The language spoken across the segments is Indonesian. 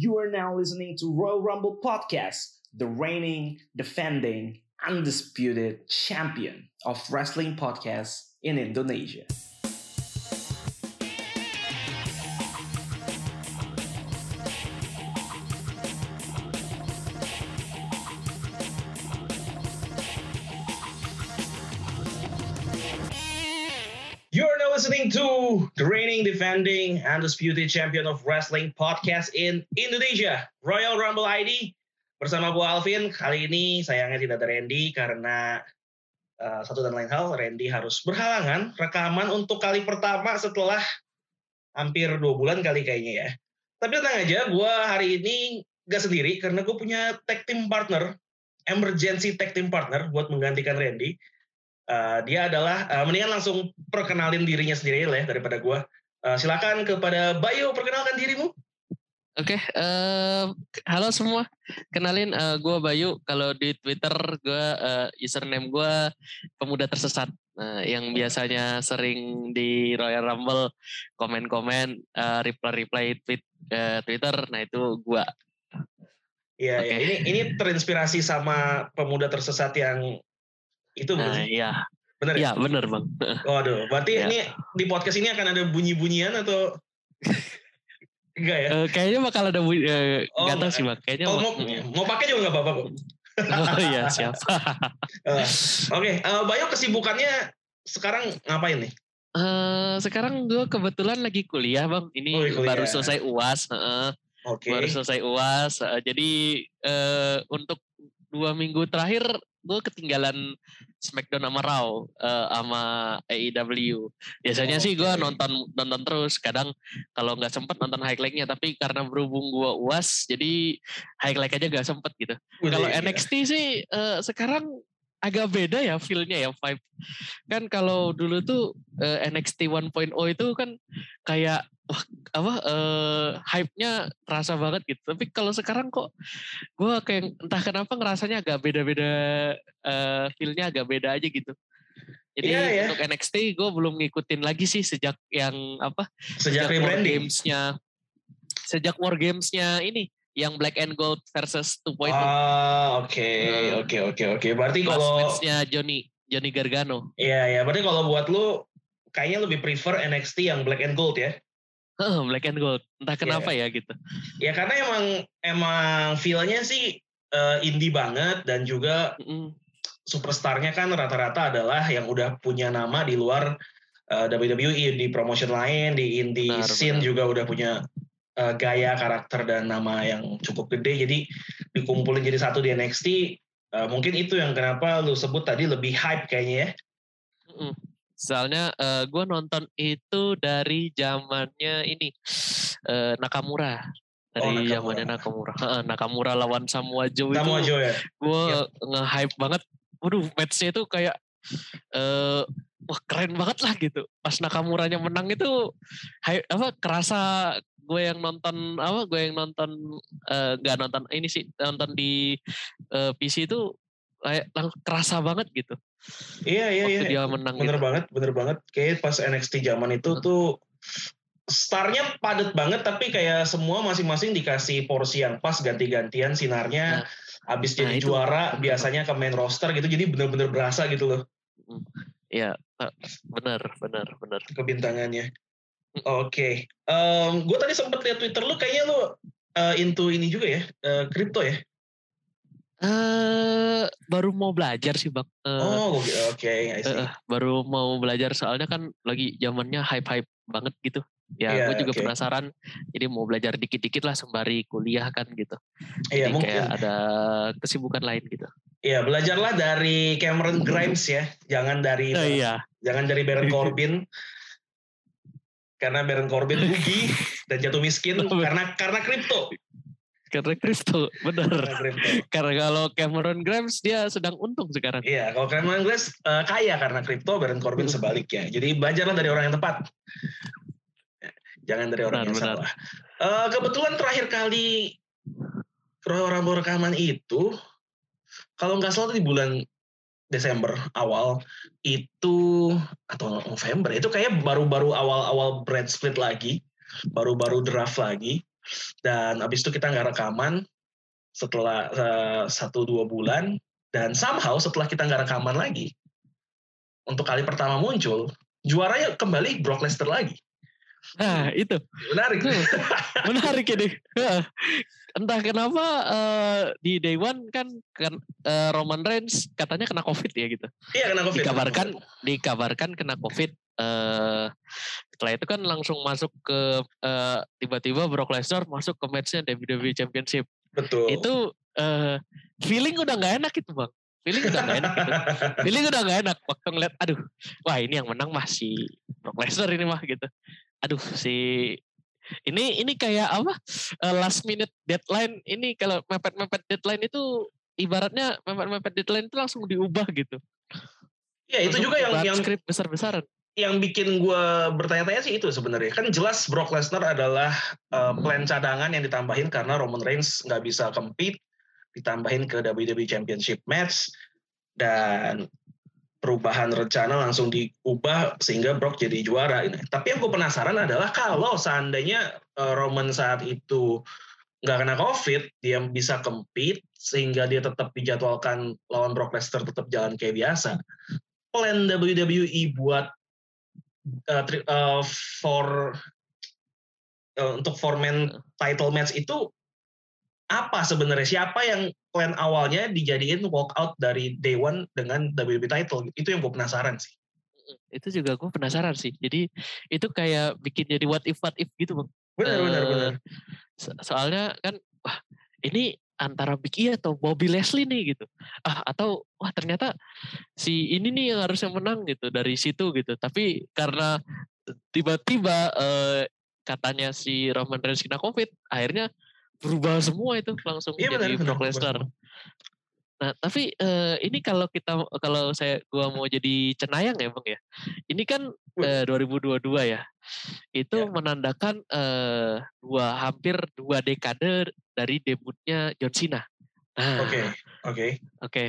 You are now listening to Royal Rumble Podcast, the reigning, defending, undisputed champion of wrestling podcasts in Indonesia. You're now listening to the reigning, defending, undisputed champion of wrestling podcast in Indonesia, Royal Rumble ID. Bersama Bu Alvin, kali ini sayangnya tidak ada Randy karena uh, satu dan lain hal, Randy harus berhalangan rekaman untuk kali pertama setelah hampir dua bulan kali kayaknya ya. Tapi tenang aja, gue hari ini gak sendiri karena gue punya tag team partner, emergency tag team partner buat menggantikan Randy. Uh, dia adalah uh, mendingan langsung perkenalin dirinya sendiri lah ya daripada gue. Uh, silakan kepada Bayu perkenalkan dirimu. Oke, okay, uh, halo semua. Kenalin uh, gue Bayu. Kalau di Twitter gue uh, username gue pemuda tersesat. Uh, yang biasanya sering di Royal Rumble komen-komen, uh, reply-reply tweet uh, Twitter. Nah itu gue. Iya, okay. ya. ini ini terinspirasi sama pemuda tersesat yang itu nah? Iya. Bener ya? Iya, bener bang. Waduh, berarti ya. ini di podcast ini akan ada bunyi-bunyian atau enggak ya? Uh, kayaknya bakal ada bunyi, uh, oh, gak tahu sih bang. Kayaknya oh, mau, mau pakai juga nggak apa-apa kok. oh iya, siap. uh, Oke, okay. uh, Bayu kesibukannya sekarang ngapain nih? Uh, sekarang gue kebetulan lagi kuliah bang. Ini oh, kuliah. baru selesai uas. Uh, okay. Baru selesai uas. Uh, jadi uh, untuk dua minggu terakhir gue ketinggalan Smackdown sama Raw uh, sama AEW. Biasanya oh, sih gue nonton nonton terus. Kadang kalau nggak sempet nonton highlightnya, tapi karena berhubung gue uas, jadi highlight aja gak sempet gitu. Kalau NXT sih uh, sekarang agak beda ya feelnya ya vibe kan kalau dulu tuh uh, NXT 1.0 itu kan kayak wah apa uh, hype-nya terasa banget gitu tapi kalau sekarang kok gue kayak entah kenapa ngerasanya agak beda-beda uh, feelnya agak beda aja gitu jadi yeah, yeah. untuk NXT gue belum ngikutin lagi sih sejak yang apa sejak, sejak War Games-nya sejak War Games-nya ini yang Black and Gold versus 2.0. Ah, oke, hmm. oke, oke, oke. Berarti kalau matchnya Johnny Johnny Gargano. Iya, iya. Berarti kalau buat lu kayaknya lebih prefer NXT yang Black and Gold ya? Uh, Black and Gold. Entah iya. kenapa yeah. ya gitu. Ya karena emang emang feel-nya sih uh, indie banget dan juga mm. superstarnya kan rata-rata adalah yang udah punya nama di luar uh, eh, WWE di promotion lain, di indie benar, scene benar. juga udah punya uh, gaya karakter dan nama yang cukup gede jadi dikumpulin jadi satu di NXT uh, mungkin itu yang kenapa lu sebut tadi lebih hype kayaknya ya soalnya uh, eh, gue nonton itu dari zamannya ini uh, Nakamura. Dari oh, zamannya Nakamura. Uh, Nakamura lawan Samoa Joe Samoa itu Joe ya? gue yep. nge-hype banget. Waduh matchnya itu kayak uh, wah keren banget lah gitu. Pas Nakamuranya menang itu hype, apa kerasa gue yang nonton apa gue yang nonton uh, gak nonton ini sih nonton di uh, PC itu kayak kerasa banget gitu. Iya iya iya. Dia menang. Bener gitu. banget, bener banget. Kayak pas NXT zaman itu hmm. tuh starnya padat banget tapi kayak semua masing-masing dikasih porsi yang pas ganti-gantian sinarnya. Nah, Abis nah, jadi itu, juara itu. biasanya ke main roster gitu jadi bener-bener berasa gitu loh. Iya, bener, bener, bener. Kebintangannya. Oke, okay. um, gue tadi sempat lihat Twitter lu, kayaknya lu uh, into ini juga ya, kripto uh, ya? Uh, baru mau belajar sih bang. Uh, oh oke, okay, uh, baru mau belajar soalnya kan lagi zamannya hype hype banget gitu. Ya yeah, gue juga okay. penasaran, jadi mau belajar dikit-dikit lah sembari kuliah kan gitu. Iya yeah, mungkin. Kayak ada kesibukan lain gitu. Iya belajarlah dari Cameron Grimes ya, jangan dari uh, iya. jangan dari Baron Corbin karena Baron Corbin rugi dan jatuh miskin karena karena kripto. Karena kripto, benar. Karena, karena kalau Cameron Grimes dia sedang untung sekarang. Iya, kalau Cameron Grimes uh, kaya karena kripto, Baron Corbin sebaliknya. Jadi belajarlah dari orang yang tepat. Jangan dari orang benar, yang benar. salah. Uh, kebetulan terakhir kali orang rekaman itu, kalau nggak salah di bulan Desember awal itu atau November itu kayak baru-baru awal-awal bread split lagi, baru-baru draft lagi. Dan abis itu kita nggak rekaman setelah uh, satu dua bulan dan somehow setelah kita nggak rekaman lagi untuk kali pertama muncul juaranya kembali Brock Lesnar lagi. Nah itu menarik, menarik ini. Entah kenapa uh, di Day One kan, kan uh, Roman Reigns katanya kena COVID ya gitu. Iya kena COVID. Dikabarkan, dikabarkan kena COVID. Uh, setelah itu kan langsung masuk ke uh, tiba-tiba Brock Lesnar masuk ke matchnya WWE Championship. Betul. Itu uh, feeling udah nggak enak itu bang feeling udah gak enak gitu. feeling udah gak enak waktu ngeliat aduh wah ini yang menang masih Brock Lesnar ini mah gitu aduh si ini ini kayak apa uh, last minute deadline ini kalau mepet-mepet deadline itu ibaratnya mepet-mepet deadline itu langsung diubah gitu ya itu juga yang yang skrip besar-besaran yang bikin gue bertanya-tanya sih itu sebenarnya kan jelas Brock Lesnar adalah uh, plan cadangan yang ditambahin karena Roman Reigns nggak bisa compete ditambahin ke WWE Championship match dan perubahan rencana langsung diubah sehingga Brock jadi juara. Tapi yang gue penasaran adalah kalau seandainya eh, Roman saat itu nggak kena COVID, dia bisa compete sehingga dia tetap dijadwalkan lawan Brock Lesnar tetap jalan kayak biasa. Plan WWE buat uh, uh, for uh, untuk four man title match itu apa sebenarnya? Siapa yang plan awalnya dijadiin walkout dari day one dengan WWE title? Itu yang gue penasaran sih. Itu juga gue penasaran sih. Jadi itu kayak bikin jadi what if what if gitu bang. Benar uh, benar benar. so soalnya kan wah ini antara Big E atau Bobby Leslie nih gitu. Ah atau wah ternyata si ini nih yang harusnya menang gitu dari situ gitu. Tapi karena tiba-tiba uh, katanya si Roman Reigns kena COVID akhirnya berubah semua itu langsung iya, jadi Brock Lesnar. Nah, tapi uh, ini kalau kita kalau saya gua mau jadi cenayang ya, Bang ya. Ini kan uh, 2022 ya. Itu ya. menandakan uh, dua hampir dua dekade dari debutnya John Cena. Nah, oke, oke. Oke,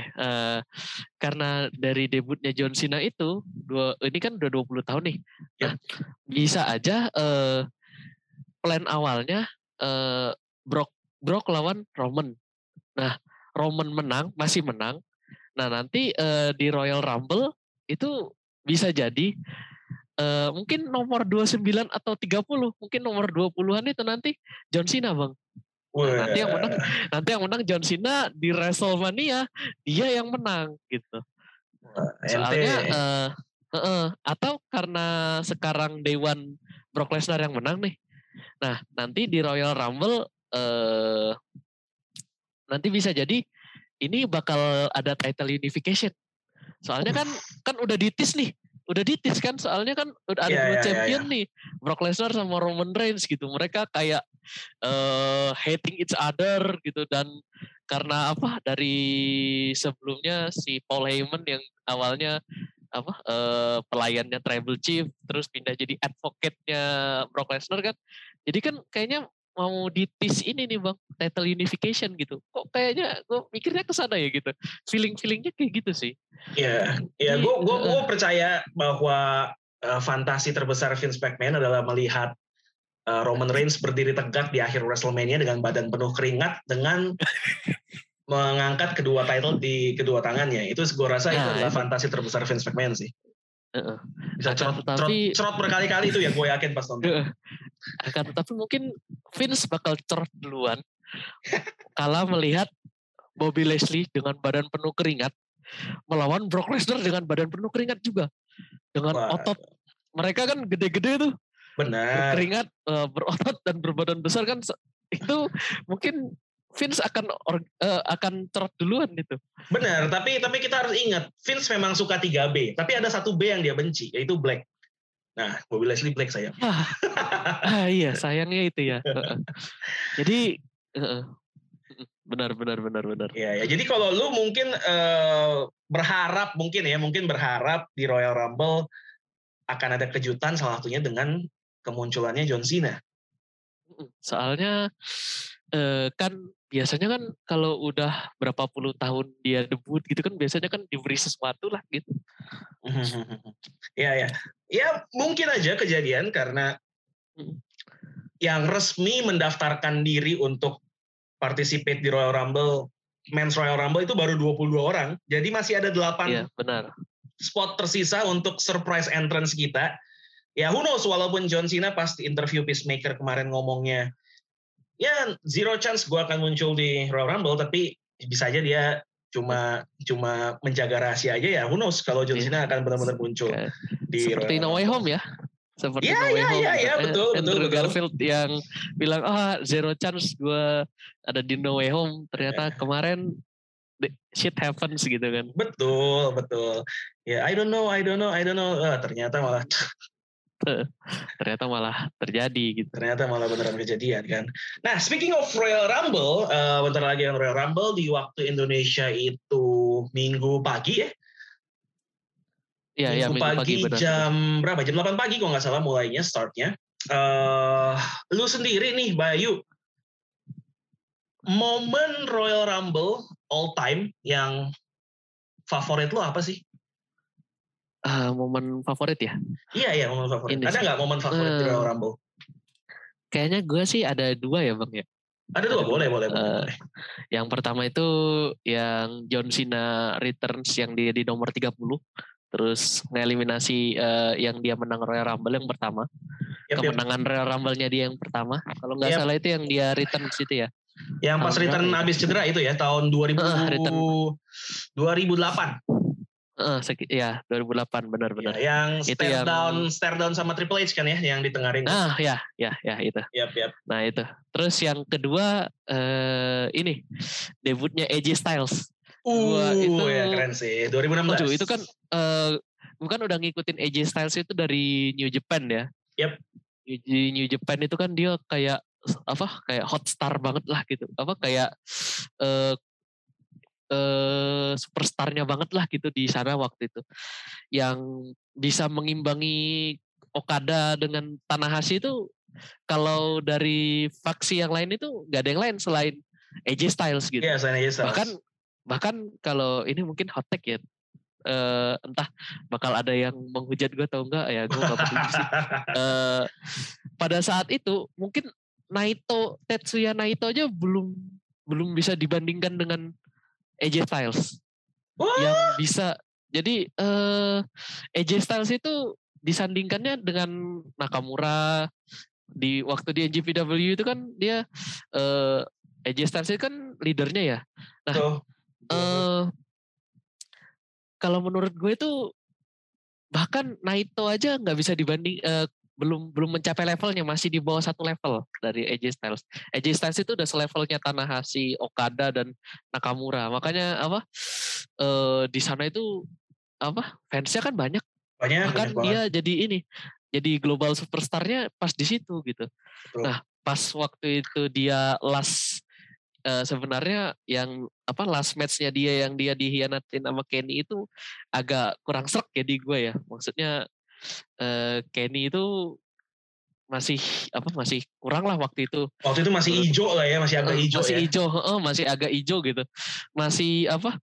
karena dari debutnya John Cena itu dua ini kan udah 20 tahun nih. Ya. Nah, bisa aja uh, plan awalnya uh, Brock Brock lawan Roman. Nah, Roman menang, masih menang. Nah, nanti uh, di Royal Rumble itu bisa jadi uh, mungkin nomor 29 atau 30, mungkin nomor 20-an itu nanti John Cena, Bang. Nah, nanti yang menang nanti yang menang John Cena di WrestleMania dia yang menang gitu. Soalnya uh, uh, uh, atau karena sekarang Dewan Brock Lesnar yang menang nih. Nah, nanti di Royal Rumble eh, nanti bisa jadi ini bakal ada title unification. Soalnya kan kan udah ditis nih, udah ditis kan soalnya kan udah ada yeah, yeah, champion yeah, yeah. nih, Brock Lesnar sama Roman Reigns gitu. Mereka kayak uh, hating each other gitu dan karena apa dari sebelumnya si Paul Heyman yang awalnya apa uh, pelayannya tribal chief terus pindah jadi advocate-nya Brock Lesnar kan. Jadi kan kayaknya mau ditis ini nih bang title unification gitu. Kok kayaknya gue mikirnya ke sana ya gitu. Feeling feelingnya kayak gitu sih. Ya ya gue gue gue percaya bahwa uh, fantasi terbesar Vince McMahon adalah melihat uh, Roman Reigns berdiri tegak di akhir WrestleMania dengan badan penuh keringat dengan mengangkat kedua title di kedua tangannya. Itu gue rasa nah, itu adalah fantasi terbesar Vince McMahon sih Uh, bisa cerot, tetapi, cerot, cerot berkali-kali itu ya gue yakin pas nonton. akan tetapi mungkin Vince bakal cerot duluan. Kala melihat Bobby Leslie dengan badan penuh keringat melawan Brock Lesnar dengan badan penuh keringat juga. Dengan Wah. otot. Mereka kan gede-gede tuh. Benar. Keringat uh, berotot dan berbadan besar kan itu mungkin Vince akan or, uh, akan cerot duluan itu. Benar, tapi tapi kita harus ingat Vince memang suka 3B, tapi ada satu B yang dia benci yaitu Black. Nah, Bobby Leslie Black sayang. Ah, ah iya, sayangnya itu ya. Jadi uh, benar benar benar benar. Iya ya. Jadi kalau lu mungkin uh, berharap mungkin ya, mungkin berharap di Royal Rumble akan ada kejutan salah satunya dengan kemunculannya John Cena. Soalnya uh, kan biasanya kan kalau udah berapa puluh tahun dia debut gitu kan biasanya kan diberi sesuatu lah gitu. Iya ya. Ya mungkin aja kejadian karena yang resmi mendaftarkan diri untuk participate di Royal Rumble Men's Royal Rumble itu baru 22 orang. Jadi masih ada 8 Iya, benar. spot tersisa untuk surprise entrance kita. Ya who knows walaupun John Cena pas di interview Peacemaker kemarin ngomongnya ya zero chance gue akan muncul di Royal Rumble tapi bisa aja dia cuma cuma menjaga rahasia aja ya who knows kalau John Iya. Cena akan benar-benar muncul Kayak di Seperti Royal No Way. Home ya. Seperti Iya, No Way iya, Home. iya, iya, Eh, betul, betul, Andrew betul. Garfield yang bilang, ah zero chance gue ada di No Way Home. Ternyata Iya. kemarin the shit happens gitu kan. Betul, betul. Ya, I don't know, I don't know, I don't know. Ah, ternyata malah Ternyata malah terjadi gitu. ternyata malah beneran kejadian kan. Nah, speaking of Royal Rumble, eh, bentar lagi yang Royal Rumble di waktu Indonesia itu Minggu pagi ya. Iya, iya minggu minggu pagi, pagi benar. jam berapa? Jam 8 pagi kalau nggak salah mulainya startnya. eh lu sendiri nih Bayu, momen Royal Rumble all time yang favorit lu apa sih? Ah, momen favorit ya? Iya iya momen favorit. Ini Ada nggak momen favorit di Eh, Royal Rumble? Kayaknya gue sih ada dua ya bang ya. Ada dua, boleh boleh boleh. Eh, boleh. Yang pertama itu yang John Cena returns yang dia di nomor 30. Terus ngeliminasi eh, yang dia menang Royal Rumble yang pertama. Yap. Kemenangan Royal Rumble-nya dia yang pertama. Kalau nggak Yap. salah itu yang dia returns itu ya. Yang pas return berapa itu? abis cedera itu ya tahun 2000 Ah, return. 2008 Eh, seki- ya 2008 benar-benar. ya, yang Itu stare yang- down stare down sama Triple H kan ya yang di tengah ring. Ah ya ya ya itu. Yap yap. Nah itu. Terus yang kedua eh ini debutnya AJ Styles. Gua Uh, itu- ya keren sih. 2016. Waduh itu kan eh bukan udah ngikutin AJ Styles itu dari New Japan ya. Yep. Di New Japan itu kan dia kayak apa kayak hot star banget lah gitu. Apa kayak eh eh superstarnya banget lah gitu di sana waktu itu. Yang bisa mengimbangi Okada dengan Tanahashi itu kalau dari faksi yang lain itu nggak ada yang lain selain AJ Styles gitu Iya, saya aja Styles. bahkan bahkan kalau ini mungkin hot take ya eh, entah bakal ada yang menghujat gue atau enggak ya gue gak peduli sih Eh, pada saat itu mungkin Naito Tetsuya Naito aja belum belum bisa dibandingkan dengan AJ Styles. Wah, yang bisa jadi eh AJ Styles itu disandingkannya dengan Nakamura di waktu di NJPW itu kan dia eh AJ Styles itu kan leadernya ya. Tuh. eh kalau menurut gue itu bahkan Naito aja nggak bisa dibanding eh, belum belum mencapai levelnya masih di bawah satu level dari AJ Styles. AJ Styles itu udah selevelnya Tanahashi, Okada dan Nakamura. Makanya apa eh di sana itu apa fansnya kan banyak. banyak, Bahkan banyak banget. dia jadi ini jadi global superstarnya pas di situ gitu. Betul. Nah pas waktu itu dia last eh, sebenarnya yang apa last matchnya dia yang dia dihianatin sama Kenny itu agak kurang serak ya di gue ya maksudnya eh, Kenny itu masih apa masih kurang lah waktu itu Waktu itu masih hijau lah ya, masih agak Eh, hijau masih ya. hijau masih agak hijau gitu masih apa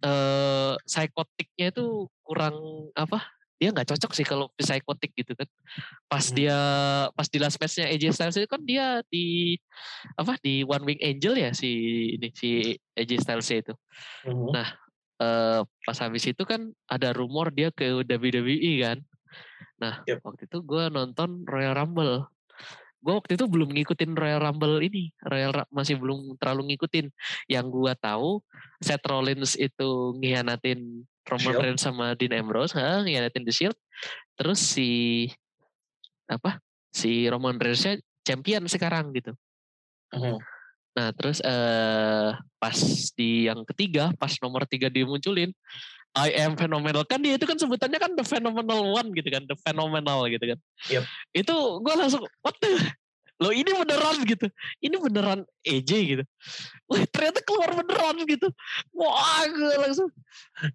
eh psikotiknya itu kurang apa dia nggak cocok sih kalau psikotik gitu kan pas Hmm. dia pas di last matchnya AJ Styles itu kan dia di apa di One Wing Angel ya si ini si AJ Styles itu Mhm. Nah, eh, pas habis itu kan ada rumor dia ke WWE kan. Nah, Yep. waktu itu gue nonton Royal Rumble. Gue waktu itu belum ngikutin Royal Rumble ini, Royal Ra- masih belum terlalu ngikutin. Yang gue tahu Seth Rollins itu ngianatin Roman. Reigns sama Dean Ambrose, ha, ngianatin The Shield. Terus si apa? Si Roman Reigns-nya champion sekarang gitu. Mhm. Nah terus eh pas di yang ketiga, pas nomor tiga dimunculin, I am phenomenal. Kan dia itu kan sebutannya kan the phenomenal one gitu kan, the phenomenal gitu kan. Yep. Itu gue langsung, what the? Loh ini beneran gitu. Ini beneran EJ gitu. Wah ternyata keluar beneran gitu. Wah gue langsung,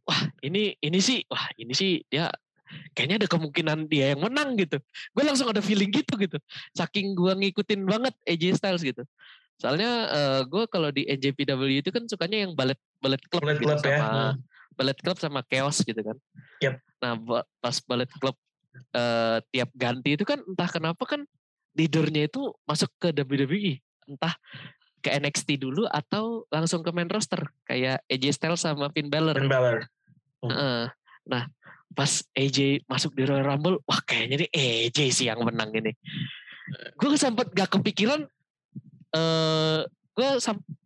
wah ini ini sih, wah ini sih dia kayaknya ada kemungkinan dia yang menang gitu. Gue langsung ada feeling gitu gitu. Saking gue ngikutin banget AJ Styles gitu. Soalnya eh, gue kalau di NJPW itu kan sukanya yang ballet ballet club Ballet gitu Club ya, sama hmm. Ballet club sama chaos gitu kan. Yep. Nah pas ballet club eh, tiap ganti itu kan entah kenapa kan leadernya itu masuk ke WWE entah ke NXT dulu atau langsung ke main roster kayak AJ Styles sama Finn Balor. Finn Balor. Hmm. Nah, pas AJ masuk di Royal Rumble, wah kayaknya nih AJ sih yang menang ini. Gue sempat gak kepikiran, uh, gue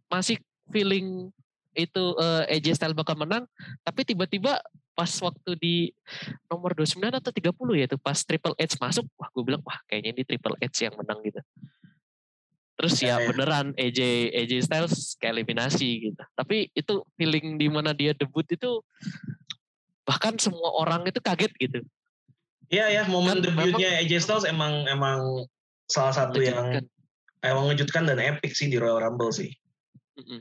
masih feeling itu uh, AJ Styles bakal menang, tapi tiba-tiba pas waktu di nomor 29 atau 30 ya itu pas Triple H masuk, wah gue bilang wah kayaknya ini Triple H yang menang gitu. Terus ya, ya beneran AJ AJ Styles kayak eliminasi gitu. Tapi itu feeling di mana dia debut itu bahkan semua orang itu kaget gitu. Iya ya, momen kan, debutnya AJ Styles emang emang salah satu yang emang mengejutkan dan epic sih di Royal Rumble sih. Mm -mm.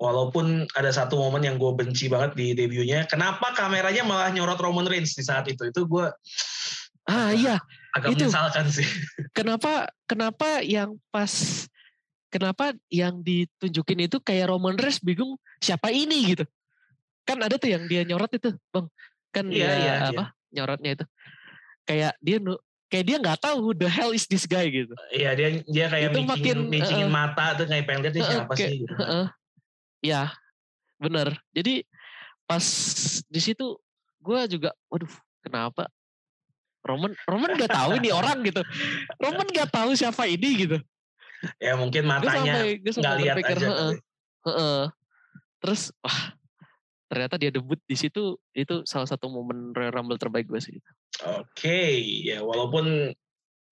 Walaupun ada satu momen yang gue benci banget di debutnya, kenapa kameranya malah nyorot Roman Reigns di saat itu? Itu gue ah iya agak itu. menyesalkan sih. Kenapa kenapa yang pas kenapa yang ditunjukin itu kayak Roman Reigns bingung siapa ini gitu. Kan ada tuh yang dia nyorot itu, Bang. Kan yeah, dia yeah, apa? Yeah. Nyorotnya itu. Kayak dia kayak dia nggak tahu who the hell is this guy gitu. Iya, dia dia kayak itu makin micingin uh, mata tuh kayak pengen lihat uh, siapa kayak, sih gitu. Uh, ya, bener. Jadi pas di situ gue juga, waduh, kenapa Roman Roman gak tahu ini orang gitu. Roman gak tahu siapa ini gitu. Ya mungkin matanya nggak lihat aja. He -he. Terus wah ternyata dia debut di situ itu salah satu momen Royal Rumble terbaik gue sih. Oke, okay. ya walaupun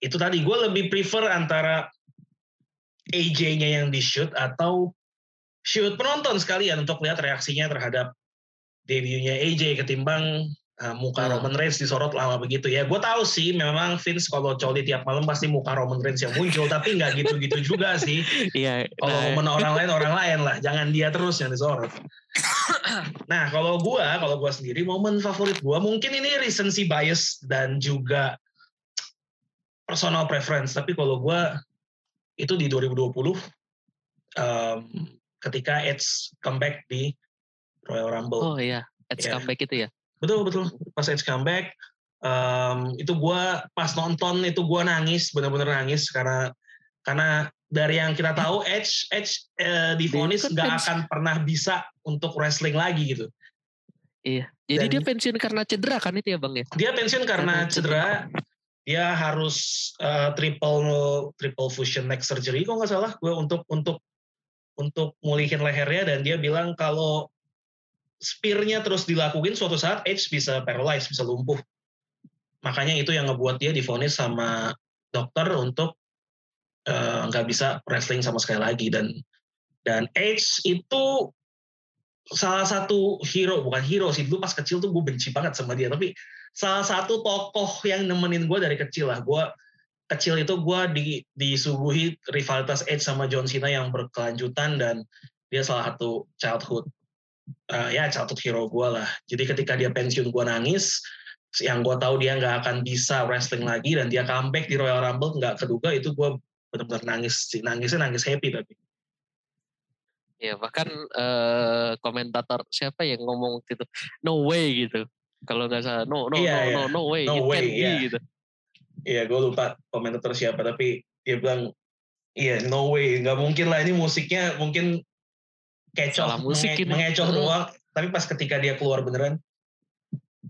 itu tadi gue lebih prefer antara AJ-nya yang di shoot atau shoot penonton sekalian untuk lihat reaksinya terhadap debutnya AJ ketimbang uh, muka hmm. Roman Reigns disorot lama begitu ya. Gue tahu sih memang Vince kalau coli tiap malam pasti muka Roman Reigns yang muncul, tapi nggak gitu-gitu juga sih. Iya. Kalau nah, orang lain orang lain lah, jangan dia terus yang disorot. nah kalau gue, kalau gue sendiri momen favorit gue mungkin ini recency bias dan juga personal preference. Tapi kalau gue itu di 2020 um, ketika Edge comeback di Royal Rumble. Oh iya, Edge yeah. comeback itu ya betul betul pas Edge comeback um, itu gue pas nonton itu gue nangis bener-bener nangis karena karena dari yang kita tahu Edge Edge uh, di vonis nggak akan pernah bisa untuk wrestling lagi gitu. Iya. Jadi Dan, dia pensiun karena cedera kan itu ya bang ya? Dia pensiun karena, karena cedera. Dia harus uh, triple triple fusion neck surgery kok nggak salah gue untuk untuk untuk mulihin lehernya dan dia bilang kalau spear-nya terus dilakuin suatu saat Edge bisa paralyzed, bisa lumpuh. Makanya itu yang ngebuat dia difonis sama dokter untuk eh, nggak uh, bisa wrestling sama sekali lagi. Dan dan Edge itu salah satu hero bukan hero sih. Dulu pas kecil tuh gue benci banget sama dia. Tapi salah satu tokoh yang nemenin gue dari kecil lah. Gue kecil itu gue di, disuguhi rivalitas Edge sama John Cena yang berkelanjutan dan dia salah satu childhood uh, ya childhood hero gue lah. Jadi ketika dia pensiun gue nangis, yang gue tahu dia nggak akan bisa wrestling lagi dan dia comeback di Royal Rumble nggak keduga itu gue benar-benar nangis sih nangisnya nangis happy tapi. Ya bahkan uh, komentator siapa yang ngomong gitu no way gitu kalau nggak salah no no yeah, no, yeah. no no way no way, yeah. gitu. Iya gue lupa komentator siapa tapi dia bilang iya yeah, no way. Nggak mungkin lah ini musiknya mungkin kecoh musik menge, mengecoh doang. Tapi pas ketika dia keluar beneran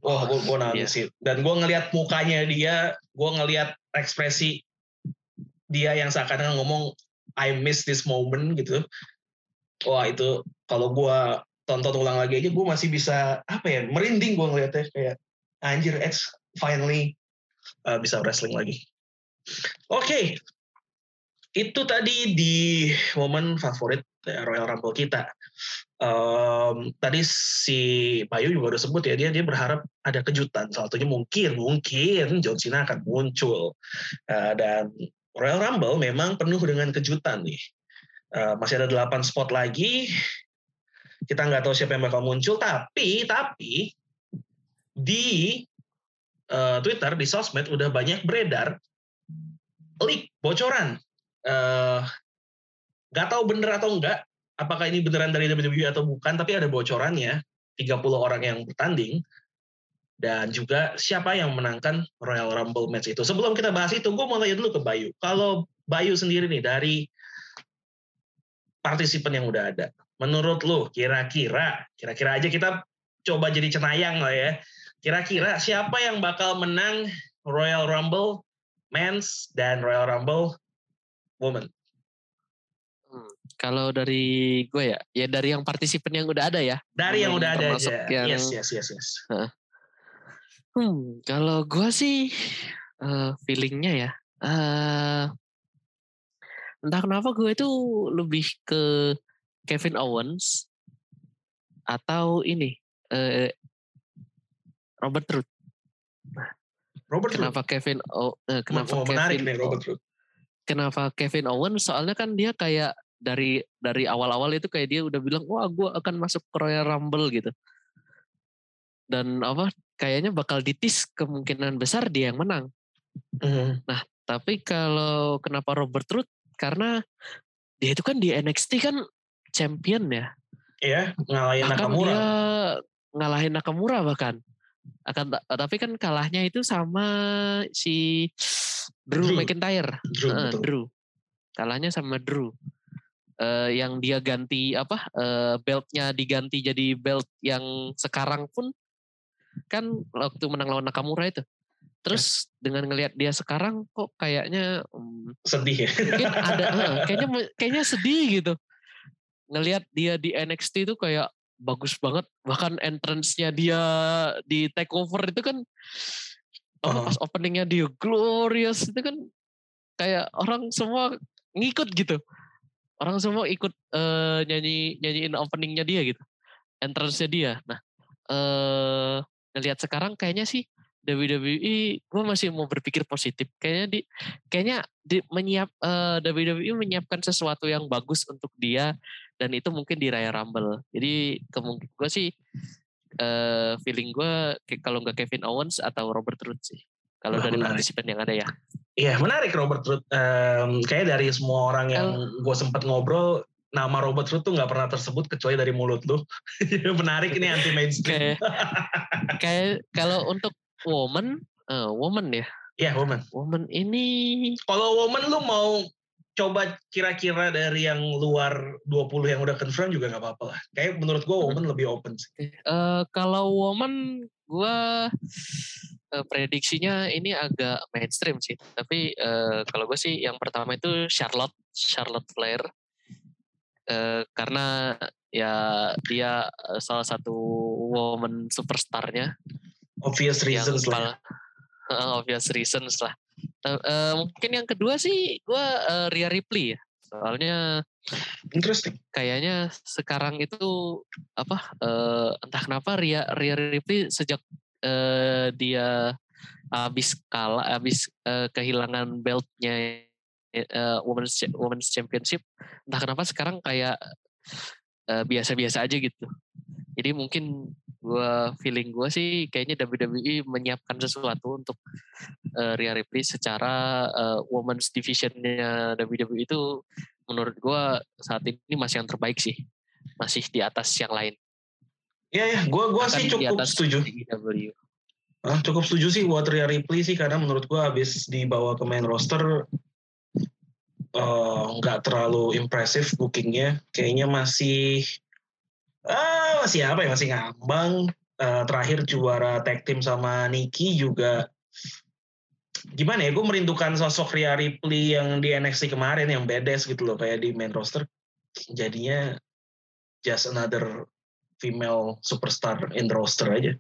wah gue gue nangis iya. sih. Dan gue ngelihat mukanya dia gue ngelihat ekspresi dia yang seakan-akan ngomong I miss this moment gitu. Wah itu kalau gue tonton ulang lagi aja gue masih bisa apa ya merinding gue ngeliatnya. Kayak anjir X finally uh, bisa wrestling lagi oke okay. itu tadi di momen favorit Royal Rumble kita. Um, tadi si Bayu juga udah sebut ya dia dia berharap ada kejutan. Salah satunya mungkin mungkin John Cena akan muncul uh, dan Royal Rumble memang penuh dengan kejutan nih. Uh, masih ada 8 spot lagi. Kita nggak tahu siapa yang bakal muncul, tapi tapi di uh, Twitter di sosmed udah banyak beredar leak bocoran uh, Gak tahu bener atau enggak, apakah ini beneran dari WWE atau bukan, tapi ada bocorannya, 30 orang yang bertanding, dan juga siapa yang menangkan Royal Rumble match itu. Sebelum kita bahas itu, gue mau tanya dulu ke Bayu. Kalau Bayu sendiri nih dari partisipan yang udah ada, menurut lu kira-kira, kira-kira aja kita coba jadi cenayang lah ya. Kira-kira siapa yang bakal menang Royal Rumble Men's dan Royal Rumble Women? Hmm, kalau dari gue ya, ya dari yang partisipan yang udah ada ya. Dari yang udah ada aja. Yang, yes, yes, yes, yes. Hmm, kalau gue sih uh, feelingnya ya, uh, entah kenapa gue itu lebih ke Kevin Owens atau ini uh, Robert Root. Robert kenapa Root. Kevin oh, uh, kenapa oh, Kevin nih Robert Root. kenapa Kevin Owens soalnya kan dia kayak dari dari awal-awal itu kayak dia udah bilang wah gue akan masuk ke Royal Rumble gitu. Dan apa kayaknya bakal ditis kemungkinan besar dia yang menang. Mm. nah tapi kalau kenapa Robert Root? Karena dia itu kan di NXT kan champion ya. Iya ngalahin bahkan Nakamura. dia ngalahin Nakamura bahkan akan tapi kan kalahnya itu sama si Drew, Drew. McIntyre. Drew, uh, Drew. Kalahnya sama Drew. Uh, yang dia ganti apa uh, beltnya diganti jadi belt yang sekarang pun kan waktu menang lawan Nakamura itu terus ya. dengan ngelihat dia sekarang kok kayaknya um, sedih ya mungkin ada uh, kayaknya kayaknya sedih gitu ngelihat dia di NXT itu kayak bagus banget. Bahkan entrance-nya dia di takeover itu kan uh. pas openingnya dia glorious itu kan kayak orang semua ngikut gitu. Orang semua ikut uh, nyanyi nyanyiin openingnya dia gitu entrance-nya dia. Nah uh, ngelihat sekarang kayaknya sih WWE gue masih mau berpikir positif kayaknya di kayaknya di menyiap uh, WWE menyiapkan sesuatu yang bagus untuk dia dan itu mungkin di Raya Rumble jadi kemungkinan gue sih uh, feeling gue kalau nggak Kevin Owens atau Robert Roode sih. Kalau dari partisipan yang ada ya. Iya menarik Robert Roode. Um, kayak dari semua orang yang gue sempat ngobrol, nama Robert Roode tuh nggak pernah tersebut kecuali dari mulut lu. menarik ini anti mainstream. kayak, kayak kalau untuk woman, uh, woman ya. Iya woman. Woman ini. Kalau woman lu mau coba kira-kira dari yang luar 20 yang udah confirm juga nggak apa-apa lah. Kayak menurut gue woman hmm. lebih open sih. Uh, kalau woman gue uh, prediksinya ini agak mainstream sih. Tapi uh, kalau gue sih yang pertama itu Charlotte, Charlotte Flair. Uh, karena ya dia salah satu woman superstarnya. Obvious reasons lah. Uh, obvious reasons lah uh, mungkin yang kedua sih gue uh, Ria Ripley ya. Soalnya interesting. Kayaknya sekarang itu apa uh, entah kenapa Ria Ria Ripley sejak uh, dia habis kalah habis uh, kehilangan beltnya uh, women's women's championship entah kenapa sekarang kayak biasa-biasa uh, aja gitu. Jadi mungkin gue feeling gue sih kayaknya WWE menyiapkan sesuatu untuk uh, Rhea Ripley secara uh, women's divisionnya WWE itu menurut gue saat ini masih yang terbaik sih masih di atas yang lain. Iya ya, gue gua sih cukup setuju. WWE. Ah, cukup setuju sih buat Rhea Ripley sih karena menurut gue habis dibawa ke main roster nggak uh, terlalu impresif bookingnya, kayaknya masih uh, masih apa ya? Masih ngambang. Uh, terakhir juara tag team sama Nikki juga. Gimana ya? Gue merindukan sosok Rhea Ripley yang di NXT kemarin yang badass gitu loh kayak di main roster. Jadinya just another female superstar in the roster aja.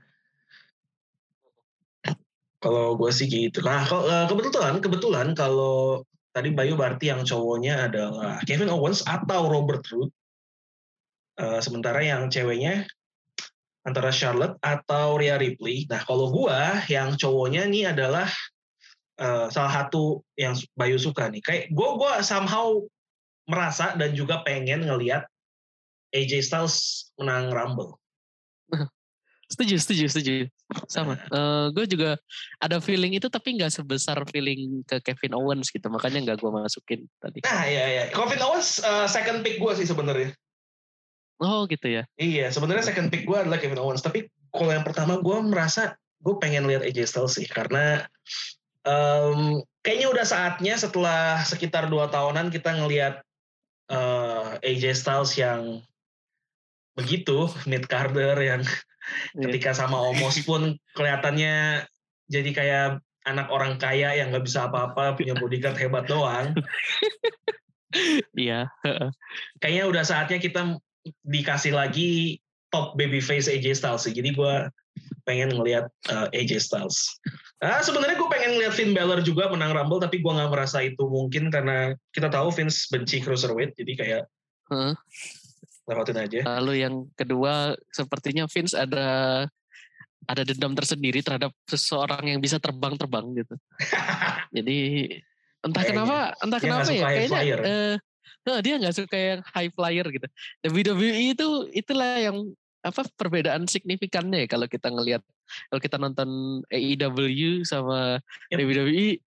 Kalau gue sih gitu. Nah eh, kebetulan kebetulan kalau tadi Bayu berarti yang cowoknya adalah Kevin Owens atau Robert Roode Uh, sementara yang ceweknya antara Charlotte atau Rhea Ripley. Nah, kalau gua yang cowoknya nih adalah uh, salah satu yang Bayu suka nih. Kayak gua gua somehow merasa dan juga pengen ngelihat AJ Styles menang Rumble. Setuju, setuju, setuju. Sama. Uh, nah. eh, gue juga ada feeling itu tapi nggak sebesar feeling ke Kevin Owens gitu. Makanya nggak gue masukin tadi. Nah, iya, iya. Kevin Owens uh, second pick gue sih sebenarnya. Oh gitu ya. Iya, sebenarnya second pick gue adalah Kevin Owens. Tapi kalau yang pertama gue merasa gue pengen lihat AJ Styles sih karena um, kayaknya udah saatnya setelah sekitar dua tahunan kita ngelihat uh, AJ Styles yang begitu mid Carter yang yeah. ketika sama Omos pun kelihatannya jadi kayak anak orang kaya yang nggak bisa apa-apa punya bodyguard hebat doang. Iya. Kayaknya udah saatnya kita dikasih lagi top baby face AJ Styles sih. Jadi gue pengen ngelihat uh, AJ Styles. Nah, sebenarnya gue pengen ngelihat Finn Balor juga menang Rumble, tapi gue nggak merasa itu mungkin karena kita tahu Vince benci cruiserweight, jadi kayak huh? lewatin aja. Lalu yang kedua, sepertinya Vince ada ada dendam tersendiri terhadap seseorang yang bisa terbang-terbang gitu. jadi entah kayaknya. kenapa, entah kenapa ya, kayaknya uh, dia nggak suka yang high flyer gitu. WWE itu itulah yang apa perbedaan signifikannya ya kalau kita ngelihat kalau kita nonton AEW sama yep. WWE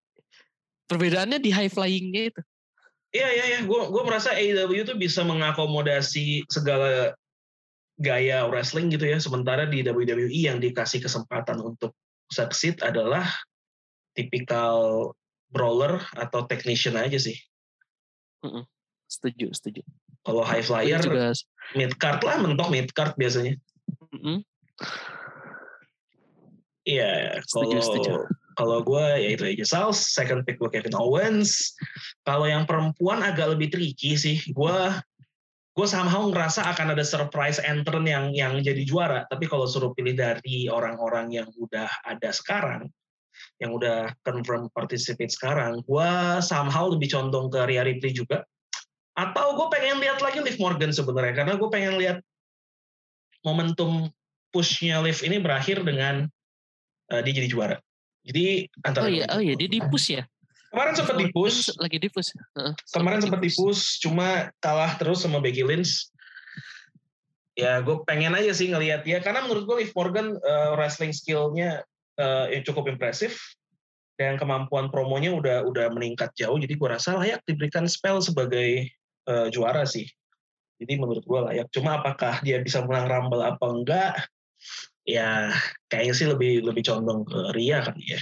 perbedaannya di high flyingnya itu. Iya iya iya, gue gue merasa AEW itu bisa mengakomodasi segala gaya wrestling gitu ya, sementara di WWE yang dikasih kesempatan untuk succeed adalah tipikal brawler atau technician aja sih. Mm -mm. Setuju, setuju. Kalau high flyer, juga... mid card lah, mentok mid card biasanya. Iya, mm -hmm. kalau kalau gue ya itu aja Sales, second pick gue Kevin Owens. Kalau yang perempuan agak lebih tricky sih. Gue gue somehow ngerasa akan ada surprise entrant yang yang jadi juara. Tapi kalau suruh pilih dari orang-orang yang udah ada sekarang, yang udah confirm participate sekarang, gue somehow lebih condong ke Rhea Ripley juga. Atau gue pengen lihat lagi Liv Morgan sebenarnya, karena gue pengen lihat momentum pushnya Liv ini berakhir dengan uh, dia jadi juara. Jadi antara Oh iya, oh iya dia di push ya. Kemarin sempat di push. Lagi di push. Uh, Kemarin sempat di push, cuma kalah terus sama Becky Lynch. Ya, gue pengen aja sih ngelihat dia karena menurut gue Liv Morgan uh, wrestling skillnya uh, yang cukup impresif dan kemampuan promonya udah udah meningkat jauh. Jadi gue rasa layak diberikan spell sebagai uh, juara sih. Jadi menurut gue layak. Cuma apakah dia bisa menang Rumble apa enggak? ya kayaknya sih lebih lebih condong ke Ria kan ya.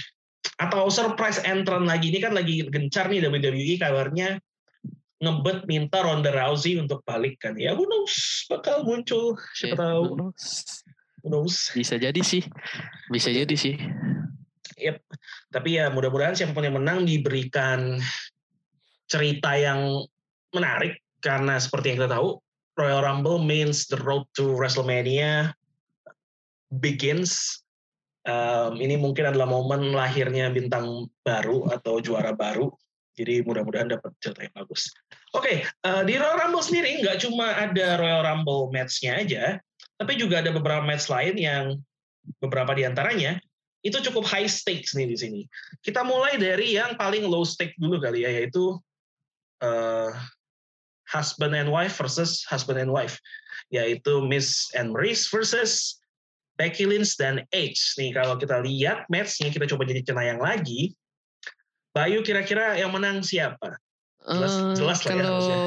Atau surprise entrant lagi ini kan lagi gencar nih WWE kabarnya ngebet minta Ronda Rousey untuk balik kan ya. Who knows bakal muncul siapa yeah, tahu. Who knows. Who knows. Bisa jadi sih. Bisa jadi sih. Yep. Tapi ya mudah-mudahan siapa pun yang menang diberikan cerita yang menarik karena seperti yang kita tahu Royal Rumble means the road to WrestleMania begins. Um, ini mungkin adalah momen lahirnya bintang baru atau juara baru. Jadi mudah-mudahan dapat cerita yang bagus. Oke, okay, uh, di Royal Rumble sendiri nggak cuma ada Royal Rumble match-nya aja, tapi juga ada beberapa match lain yang beberapa di antaranya itu cukup high stakes nih di sini. Kita mulai dari yang paling low stake dulu kali ya, yaitu uh, husband and wife versus husband and wife, yaitu Miss and Maurice versus Becky Lynch dan Edge. Nih kalau kita lihat matchnya kita coba jadi cenayang lagi. Bayu kira-kira yang menang siapa? Jelas, uh, jelas lah ya harusnya.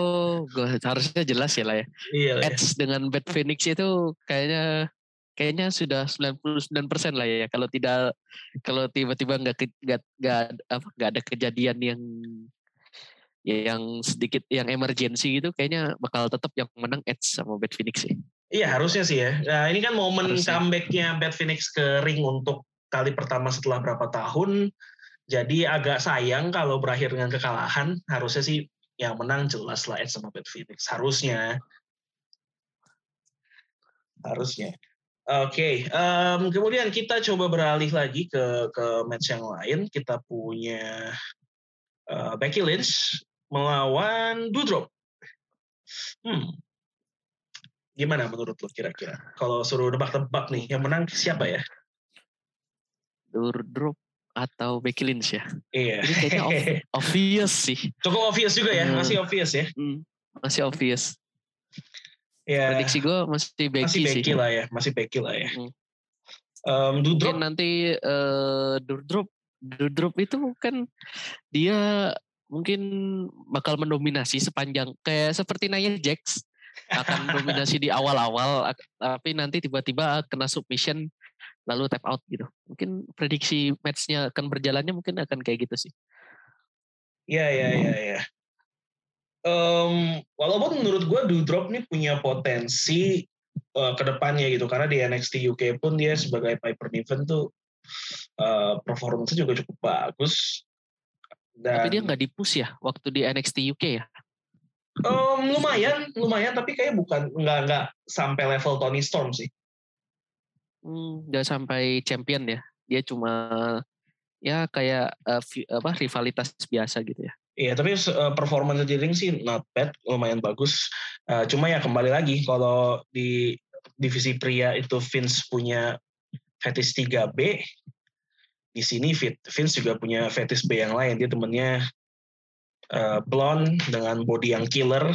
Gue harusnya jelas ya lah ya. Iya, Edge ya. dengan Bad Phoenix itu kayaknya kayaknya sudah 99% lah ya. Kalau tidak kalau tiba-tiba nggak nggak nggak apa nggak ada kejadian yang yang sedikit yang emergency gitu kayaknya bakal tetap yang menang Edge sama Bad Phoenix sih. Iya harusnya sih ya. Nah, ini kan momen harusnya. comebacknya Bad Phoenix ke ring untuk kali pertama setelah berapa tahun. Jadi agak sayang kalau berakhir dengan kekalahan. Harusnya sih yang menang jelas lah Edge sama Bad Phoenix. Harusnya. Harusnya. Oke, okay. um, kemudian kita coba beralih lagi ke ke match yang lain. Kita punya uh, Becky Lynch melawan Doudrop. Hmm, Gimana menurut lo kira-kira? Kalau suruh nebak-nebak nih, yang menang siapa ya? Durdrup atau Becky Lynch ya? Iya. Ini kayaknya obvious sih. Cukup obvious juga ya, masih obvious ya? Hmm, masih obvious. Ya. Prediksi gue masih Becky masih Becky sih. lah ya, masih Becky lah ya. Hmm. Um. Mungkin nanti uh, Durdrup, Durdrup itu kan dia mungkin bakal mendominasi sepanjang kayak seperti Nia Jax akan dominasi di awal-awal tapi nanti tiba-tiba kena submission lalu tap out gitu. Mungkin prediksi matchnya akan berjalannya mungkin akan kayak gitu sih. Iya iya iya ya. Um, walaupun menurut gue Dudrop nih punya potensi uh, ke depannya gitu karena di NXT UK pun dia sebagai Piper Niven tuh uh, performance juga cukup bagus. Dan, tapi dia nggak dipus ya waktu di NXT UK ya? Um, lumayan, lumayan tapi kayak bukan nggak nggak sampai level Tony Storm sih. Hmm, nggak sampai champion ya. Dia cuma ya kayak uh, apa rivalitas biasa gitu ya. Iya, tapi uh, performance di ring sih not bad, lumayan bagus. Uh, cuma ya kembali lagi kalau di divisi pria itu Vince punya fetish 3B, di sini Vince juga punya fetish B yang lain. Dia temennya uh, blonde dengan body yang killer.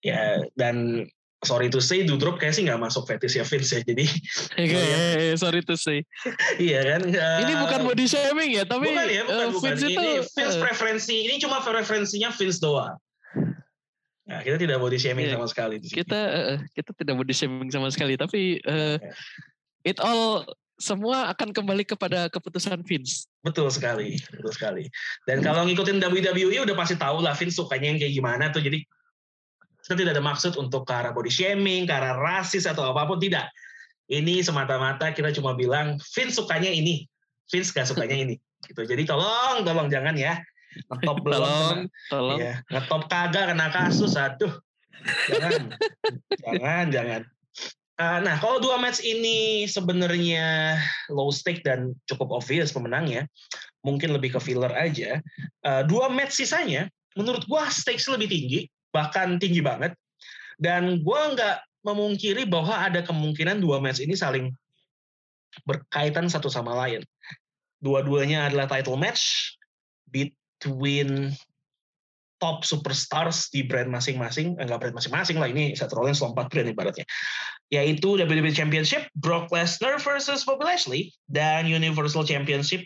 Ya, dan sorry to say Dudrop kayak sih nggak masuk fetish ya Vince ya jadi yeah, sorry to say iya kan uh, ini bukan body shaming ya tapi bukan ya bukan, uh, bukan. Vince ini itu, Vince uh, preferensi ini cuma preferensinya Vince doang nah kita tidak body shaming yeah, sama sekali kita uh, kita tidak body shaming sama sekali tapi uh, yeah. it all semua akan kembali kepada keputusan Vince. Betul sekali, betul sekali. Dan kalau ngikutin WWE udah pasti tahu lah Vince sukanya yang kayak gimana tuh. Jadi kita tidak ada maksud untuk ke arah body shaming, ke arah rasis atau apa pun tidak. Ini semata-mata kita cuma bilang Vince sukanya ini, Vince gak sukanya ini. Gitu. Jadi tolong, tolong jangan ya. Ngetop belum tolong, tolong. Ya, ngetop kagak kena kasus, aduh. Jangan, jangan, jangan. Uh, nah, kalau dua match ini sebenarnya low stake dan cukup obvious pemenangnya, mungkin lebih ke filler aja. Uh, dua match sisanya, menurut gua stakes lebih tinggi bahkan tinggi banget. Dan gue nggak memungkiri bahwa ada kemungkinan dua match ini saling berkaitan satu sama lain. Dua-duanya adalah title match between top superstars di brand masing-masing, enggak eh, brand masing-masing lah ini Seth Rollins lompat brand ibaratnya. Yaitu WWE Championship Brock Lesnar versus Bobby Lashley dan Universal Championship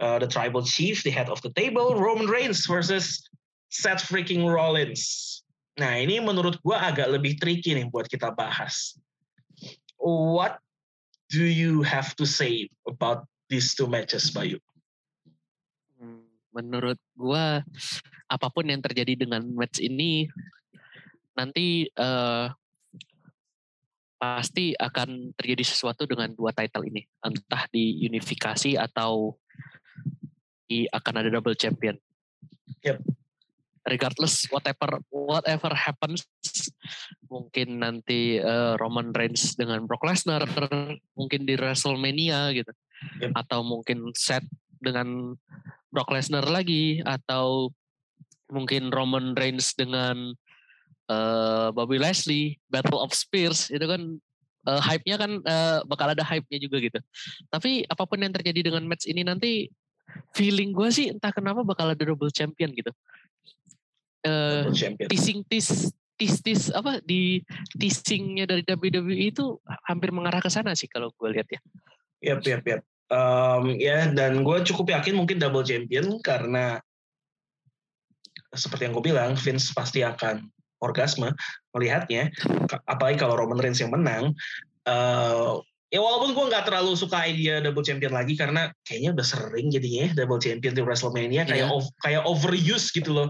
uh, the Tribal Chief, the head of the table Roman Reigns versus Seth freaking Rollins. Nah ini menurut gue agak lebih tricky nih buat kita bahas. What do you have to say about these two matches, Bayu? Menurut gue apa pun yang terjadi dengan match ini nanti uh, pasti akan terjadi sesuatu dengan dua title ini, entah di unifikasi atau di akan ada double champion. Yep regardless whatever whatever happens mungkin nanti uh, Roman Reigns dengan Brock Lesnar mungkin di WrestleMania gitu yep. atau mungkin set dengan Brock Lesnar lagi atau mungkin Roman Reigns dengan uh, Bobby Lashley Battle of Spears itu kan uh, hype-nya kan uh, bakal ada hype-nya juga gitu tapi apa pun yang terjadi dengan match ini nanti feeling gue sih entah kenapa bakal ada double champion gitu uh, teasing tis tis tis apa di teasingnya dari WWE itu hampir mengarah ke sana sih kalau gue lihat ya. Yap yap yap. Um, ya dan gue cukup yakin mungkin double champion karena seperti yang gue bilang Vince pasti akan orgasme melihatnya apalagi kalau Roman Reigns yang menang uh, ya walaupun gue nggak terlalu suka idea double champion lagi karena kayaknya udah sering jadinya ya double champion di WrestleMania kayak yeah. kayak overuse gitu loh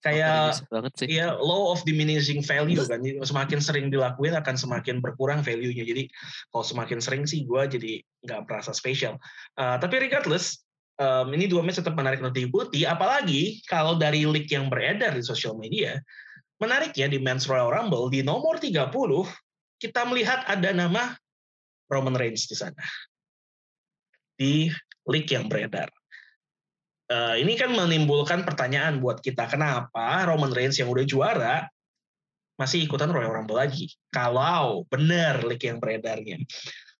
kayak banget sih. ya law of diminishing value kan. Jadi semakin sering dilakuin akan semakin berkurang value-nya. Jadi kalau semakin sering sih gue jadi nggak merasa spesial. Uh, tapi regardless um, ini dua match tetap menarik untuk diikuti. Apalagi kalau dari leak yang beredar di sosial media menarik ya di Men's Royal Rumble di nomor 30 kita melihat ada nama Roman Reigns di sana. Di leak yang beredar uh, ini kan menimbulkan pertanyaan buat kita kenapa Roman Reigns yang udah juara masih ikutan Royal Rumble lagi? Kalau benar leak yang beredarnya.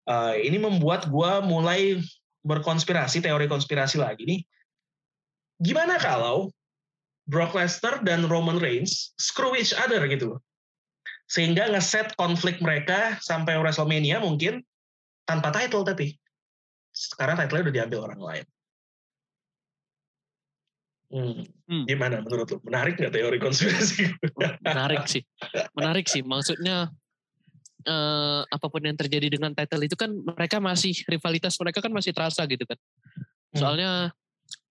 Uh, ini membuat gue mulai berkonspirasi teori konspirasi lagi nih. Gimana kalau Brock Lesnar dan Roman Reigns screw each other gitu? Sehingga ngeset konflik mereka sampai WrestleMania mungkin tanpa title tapi. Sekarang title udah diambil orang lain Hmm. hmm. Gimana menurut lo? Menarik nggak teori konspirasi? Menarik sih, menarik sih. Maksudnya uh, apa pun yang terjadi dengan title itu kan mereka masih rivalitas mereka kan masih terasa gitu kan. Hmm. Soalnya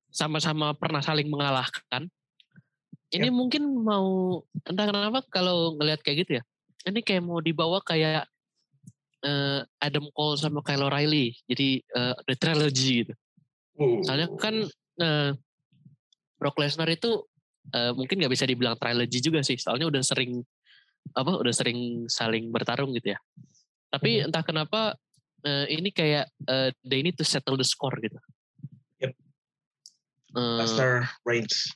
sama-sama pernah saling mengalahkan. Ini yep. mungkin mau entah kenapa kalau ngelihat kayak gitu ya. Ini kayak mau dibawa kayak uh, Adam Cole sama Kyle O'Reilly. Jadi uh, the trilogy gitu. Soalnya kan uh, Brock Lesnar itu uh, mungkin nggak bisa dibilang trilogy juga sih. Soalnya udah sering apa udah sering saling bertarung gitu ya. Tapi hmm. entah kenapa uh, ini kayak uh, they need to settle the score gitu. Yep. Uh, Master Reigns.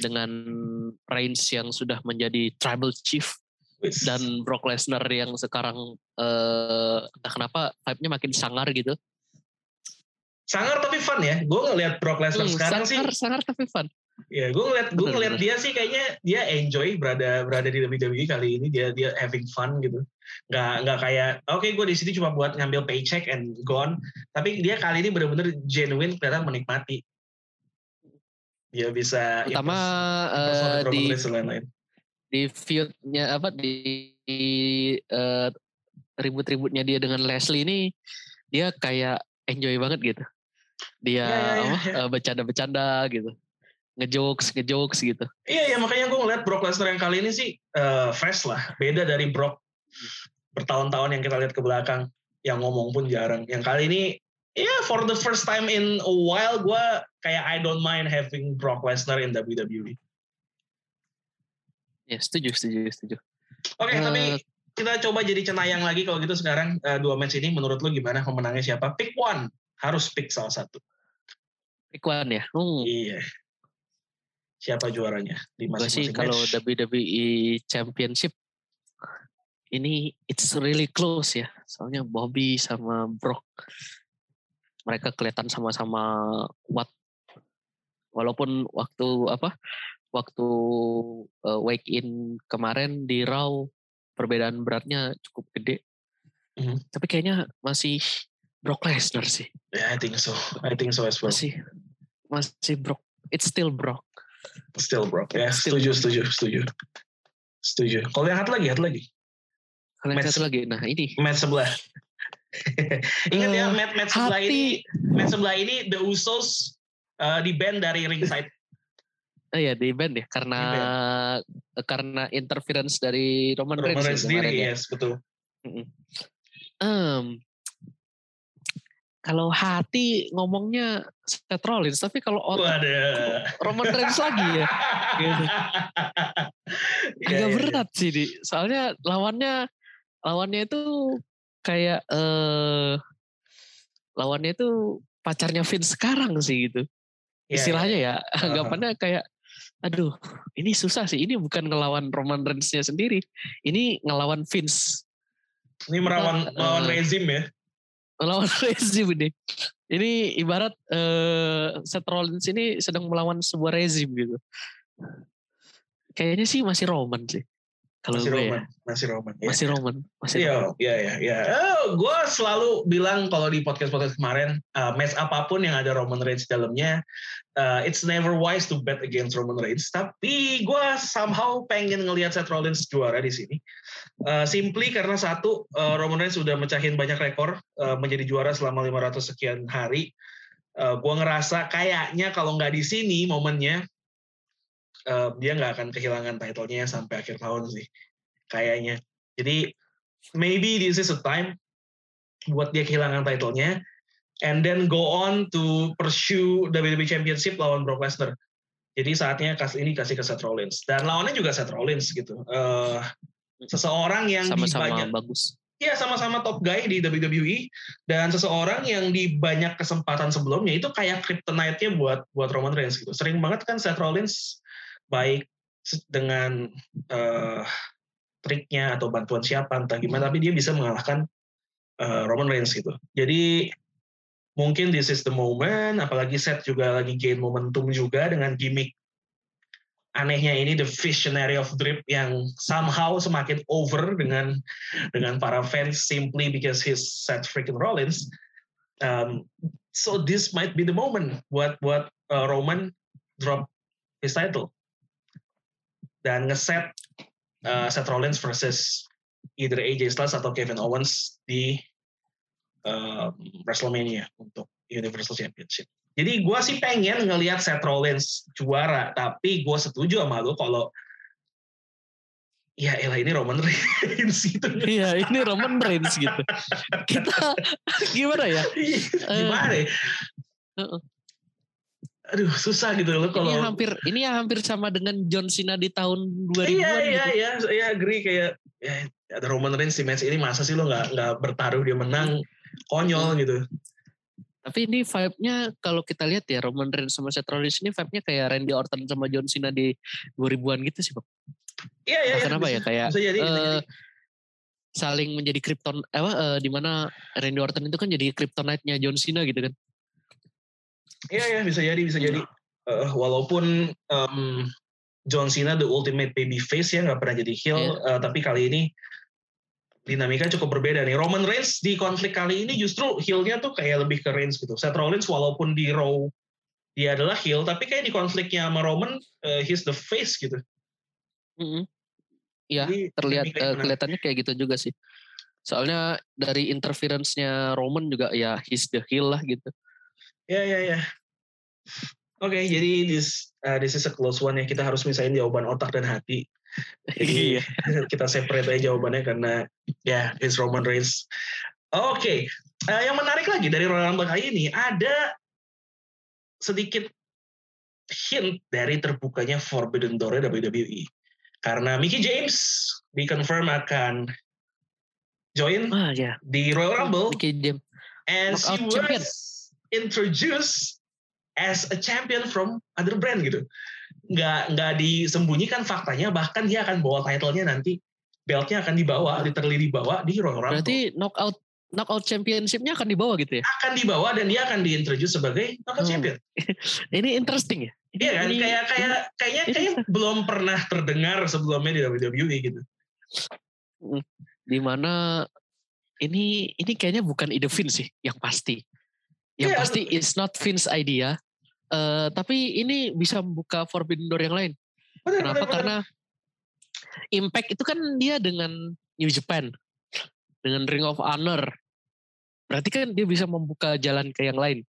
Dengan Reigns yang sudah menjadi tribal chief dan Brock Lesnar yang sekarang uh, entah kenapa vibe-nya makin sangar gitu. Sangar tapi fun ya. Gue ngeliat Brock Lesnar hmm, sekarang sangar, sih. Sangar tapi fun. Ya, gue ngeliat gue ngeliat dia sih kayaknya dia enjoy berada berada di WWE kali ini dia dia having fun gitu. Nggak nggak kayak oke okay, gue di sini cuma buat ngambil paycheck and gone. Tapi dia kali ini benar-benar genuine kelihatan menikmati. Dia bisa pertama ya, uh, di lain-lain. di feudnya apa di, di uh, ribut-ributnya dia dengan Leslie ini dia kayak enjoy banget gitu. Dia ya, ya, ya, ya. Uh, bercanda-bercanda gitu ngejokes ngejokes gitu. Iya ya makanya gue ngeliat Brock Lesnar yang kali ini sih uh, fresh lah, beda dari Brock bertahun-tahun yang kita lihat ke belakang, yang ngomong pun jarang. Yang kali ini, ya yeah, for the first time in a while gue kayak I don't mind having Brock Lesnar in WWE. Ya setuju setuju setuju. Oke okay, uh, tapi eh, kita coba jadi cenayang lagi kalau gitu sekarang uh, dua match ini menurut lu gimana pemenangnya siapa? Pick one harus pick salah satu. Pick one ya. Hmm. Iya siapa juaranya di masing-masing sih kalau WWE Championship ini it's really close ya. Soalnya Bobby sama Brock mereka kelihatan sama-sama kuat. Walaupun waktu apa? Waktu uh, wake in kemarin di Raw perbedaan beratnya cukup gede. Mm. Tapi kayaknya masih Brock Lesnar sih. Yeah, I think so. I think so as well. Masih masih Brock. It's still Brock. Still bro. Ya, Still setuju, setuju, setuju. Setuju. Kalau yang satu lagi, satu lagi. Kalau yang satu lagi, nah ini. Match sebelah. Ingat uh, ya, match, match sebelah ini, match sebelah ini The Usos uh, di band dari ringside. Oh iya di band ya karena band. karena interference dari Roman, Roman Reigns, Reigns sendiri, ya. yes betul. Um, kalau hati ngomongnya Seth Rollins, tapi kalau otak Roman Reigns lagi ya. Gitu. Agak yeah, iya. berat yeah. sih, di. Soalnya lawannya lawannya itu kayak eh lawannya itu pacarnya Vince sekarang sih gitu. Yeah, Istilahnya yeah. ya, anggapannya kayak aduh, ini susah sih. Ini bukan ngelawan Roman Reigns-nya sendiri. Ini ngelawan Vince. Ini melawan melawan uh, rezim ya melawan rezim ini. Ini ibarat uh, Seth Rollins ini sedang melawan sebuah rezim gitu. Kayaknya sih masih Roman sih. Kalau masih, Roman, ya. masih Roman, ya. masih Roman, masih iya, Roman. Iya, iya, iya. Oh, gue selalu bilang kalau di podcast-podcast kemarin, uh, match apa pun yang ada Roman Reigns dalamnya, uh, it's never wise to bet against Roman Reigns. Tapi gue somehow pengen ngelihat Seth Rollins juara di sini. Uh, simply karena satu, uh, Roman Reigns sudah mecahin banyak rekor uh, menjadi juara selama 500 sekian hari. Uh, gue ngerasa kayaknya kalau nggak di sini momennya, uh, dia nggak akan kehilangan titlenya sampai akhir tahun sih kayaknya. Jadi maybe this is a time buat dia kehilangan titlenya and then go on to pursue WWE Championship lawan Brock Lesnar. Jadi saatnya kasih ini kasih ke Seth Rollins. Dan lawannya juga Seth Rollins gitu. Uh, seseorang yang sama-sama banyak, bagus. Iya sama-sama top guy di WWE dan seseorang yang di banyak kesempatan sebelumnya itu kayak kryptonite-nya buat buat Roman Reigns gitu. Sering banget kan Seth Rollins baik dengan uh, triknya atau bantuan siapa entah gimana tapi dia bisa mengalahkan uh, Roman Reigns gitu. Jadi mungkin this is the moment apalagi set juga lagi gain momentum juga dengan gimmick anehnya ini the visionary of drip yang somehow semakin over dengan dengan para fans simply because he's set freaking Rollins. Um, so this might be the moment buat buat uh, Roman drop his title dan ngeset uh, Seth Rollins versus either AJ Styles atau Kevin Owens di um, WrestleMania untuk Universal Championship. Jadi gue sih pengen ngelihat Seth Rollins juara, tapi gue setuju sama lo kalau ya elah ini Roman Reigns gitu. Iya ini Roman Reigns gitu. Kita gimana ya? gimana ya? Uh, aduh susah gitu loh kalau ini hampir ini ya hampir sama dengan John Cena di tahun 2000 iya iya gitu. iya iya agree kayak ya, ada Roman Reigns di match ini masa sih lo nggak nggak bertaruh dia menang konyol gitu tapi ini vibe-nya kalau kita lihat ya Roman Reigns sama Seth Rollins ini vibe-nya kayak Randy Orton sama John Cena di 2000-an gitu sih, Bang. Iya, iya. Nah, kenapa bisa, ya kayak bisa jadi, uh, bisa jadi. saling menjadi krypton apa uh, di mana Randy Orton itu kan jadi kryptonite-nya John Cena gitu kan. Iya, iya, bisa jadi, bisa jadi. Uh, walaupun um, John Cena the ultimate baby face ya nggak pernah jadi heel, yeah. uh, tapi kali ini dinamika cukup berbeda nih. Roman Reigns di konflik kali ini justru heel-nya tuh kayak lebih ke Reigns gitu. Seth Rollins walaupun di Raw dia adalah heel, tapi kayak di konfliknya sama Roman, uh, he's the face gitu. Mm -hmm. terlihat uh, kelihatannya kayak gitu juga sih. Soalnya dari interference-nya Roman juga ya he's the heel lah gitu. Ya ya ya. Oke, okay, jadi this uh, this is a close one ya. Kita harus misahin jawaban otak dan hati. Jadi iya. kita separate aja jawabannya karena ya yeah, it's Roman Reigns. Oke, okay. uh, yang menarik lagi dari Royal Rumble kali ini ada sedikit hint dari terbukanya Forbidden Door WWE. Karena Mickey James dikonfirm akan join ah, yeah. di Royal Rumble. Mickey James. And she was champion. Introduced as a champion from other brand gitu nggak nggak disembunyikan faktanya bahkan dia akan bawa titlenya nanti beltnya akan dibawa literally dibawa di Royal Rumble. Berarti knockout knockout championshipnya akan dibawa gitu ya? Akan dibawa dan dia akan diintroduce sebagai knockout hmm. champion. ini interesting ya? Iya kan, ini, kayak kayak kayaknya kayak belum pernah terdengar sebelumnya di WWE gitu. Hmm. Di mana ini ini kayaknya bukan ide Vince sih, yang pasti. Yang yeah, pasti it's not Vince idea. Uh, tapi ini bisa membuka forbidden door yang lain. Benar, Kenapa? Benar, Karena Impact itu kan dia dengan New Japan, dengan Ring of Honor. Berarti kan dia bisa membuka jalan ke yang lain.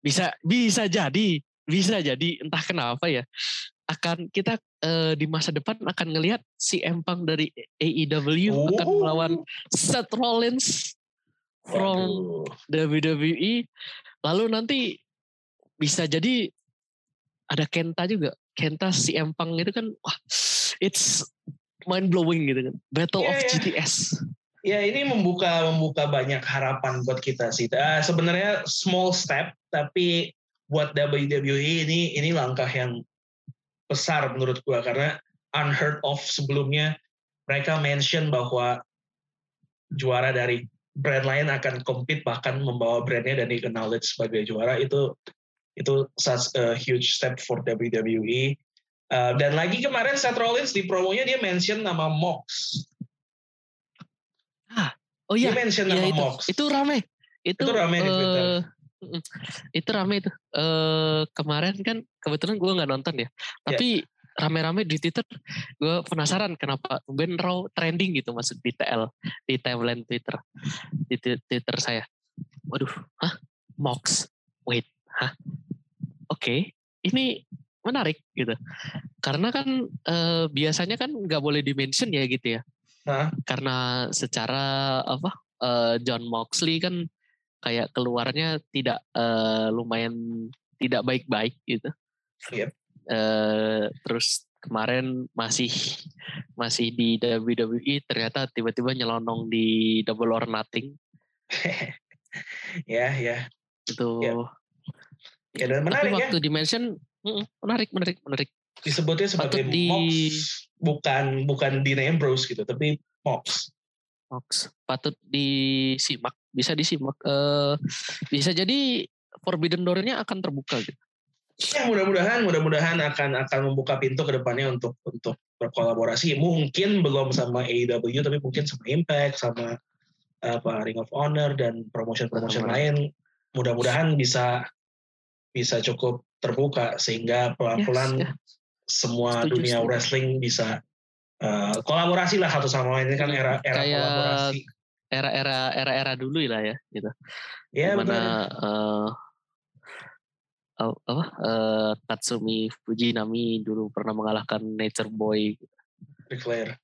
Bisa bisa jadi, bisa jadi entah kenapa ya. Akan kita uh, di masa depan akan ngelihat si Empang dari AEW oh. akan melawan Seth Rollins from Waduh. WWE. Lalu nanti bisa jadi ada Kenta juga. Kenta si Empang itu kan wah it's mind blowing gitu kan. Battle yeah, of yeah. GTS. Ya ini membuka membuka banyak harapan buat kita sih. Uh, sebenarnya small step tapi buat WWE ini ini langkah yang besar menurut gua karena unheard of sebelumnya mereka mention bahwa juara dari brand lain akan compete bahkan membawa brandnya dan dikenal sebagai juara itu itu such a huge step for WWE. Uh, dan lagi kemarin Seth Rollins di promonya dia mention nama Mox. Ah, oh iya. Dia mention iya, nama itu, Mox. Itu rame. Itu, itu rame uh, di Twitter. Itu rame itu. Uh, kemarin kan kebetulan gue nggak nonton ya. Tapi yeah. Rame-rame di Twitter. Gue penasaran kenapa Ben Raw trending gitu masuk di TL di timeline Twitter di Twitter saya. Waduh, hah? Mox. Wait, hah? oke okay, ini menarik gitu karena kan e, biasanya kan nggak boleh dimention ya gitu ya Hah? karena secara apa e, John Moxley kan kayak keluarnya tidak e, lumayan tidak baik-baik gitu yep. E, terus kemarin masih masih di WWE ternyata tiba-tiba nyelonong di Double or Nothing ya ya itu yep Ya dan menarik Tapi waktu ya. dimention menarik menarik menarik. Disebutnya sebagai di... Mox, bukan bukan Dean Ambrose gitu, tapi Mox. Mox patut disimak, bisa disimak. Uh, bisa jadi Forbidden Door-nya akan terbuka gitu. Ya mudah-mudahan mudah-mudahan akan akan membuka pintu ke depannya untuk untuk berkolaborasi. Mungkin belum sama AEW tapi mungkin sama Impact, sama apa Ring of Honor dan promotion-promotion lain. Mudah-mudahan bisa bisa cukup terbuka sehingga pelan-pelan yes, yeah. semua Setuju, dunia wrestling bisa uh, kolaborasi lah satu sama lain ini kan era era Kayak kolaborasi. era-era era-era dulu lah ya gitu. Ya Di mana eh, oh, apa eh, Tatsumi Fujinami dulu pernah mengalahkan Nature Boy, Ric Flair.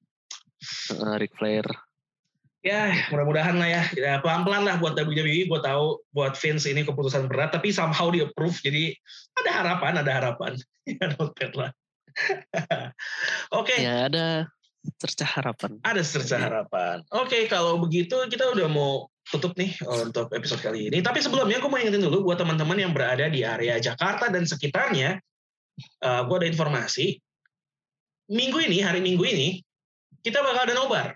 eh, Ric Flair. Ya, mudah-mudahan lah ya. ya pelan-pelan lah buat WWE. Gue tahu buat Vince ini keputusan berat, tapi somehow di approve. Jadi ada harapan, ada harapan. ya, not bad lah. Oke, Ya ada cerca harapan. ada secerca harapan. Oke, kalau begitu kita udah mau tutup nih untuk episode kali ini. Tapi sebelumnya aku mau ingetin dulu buat teman-teman yang berada di area Jakarta dan sekitarnya, uh, gue ada informasi. Minggu ini, hari Minggu ini, kita bakal ada nobar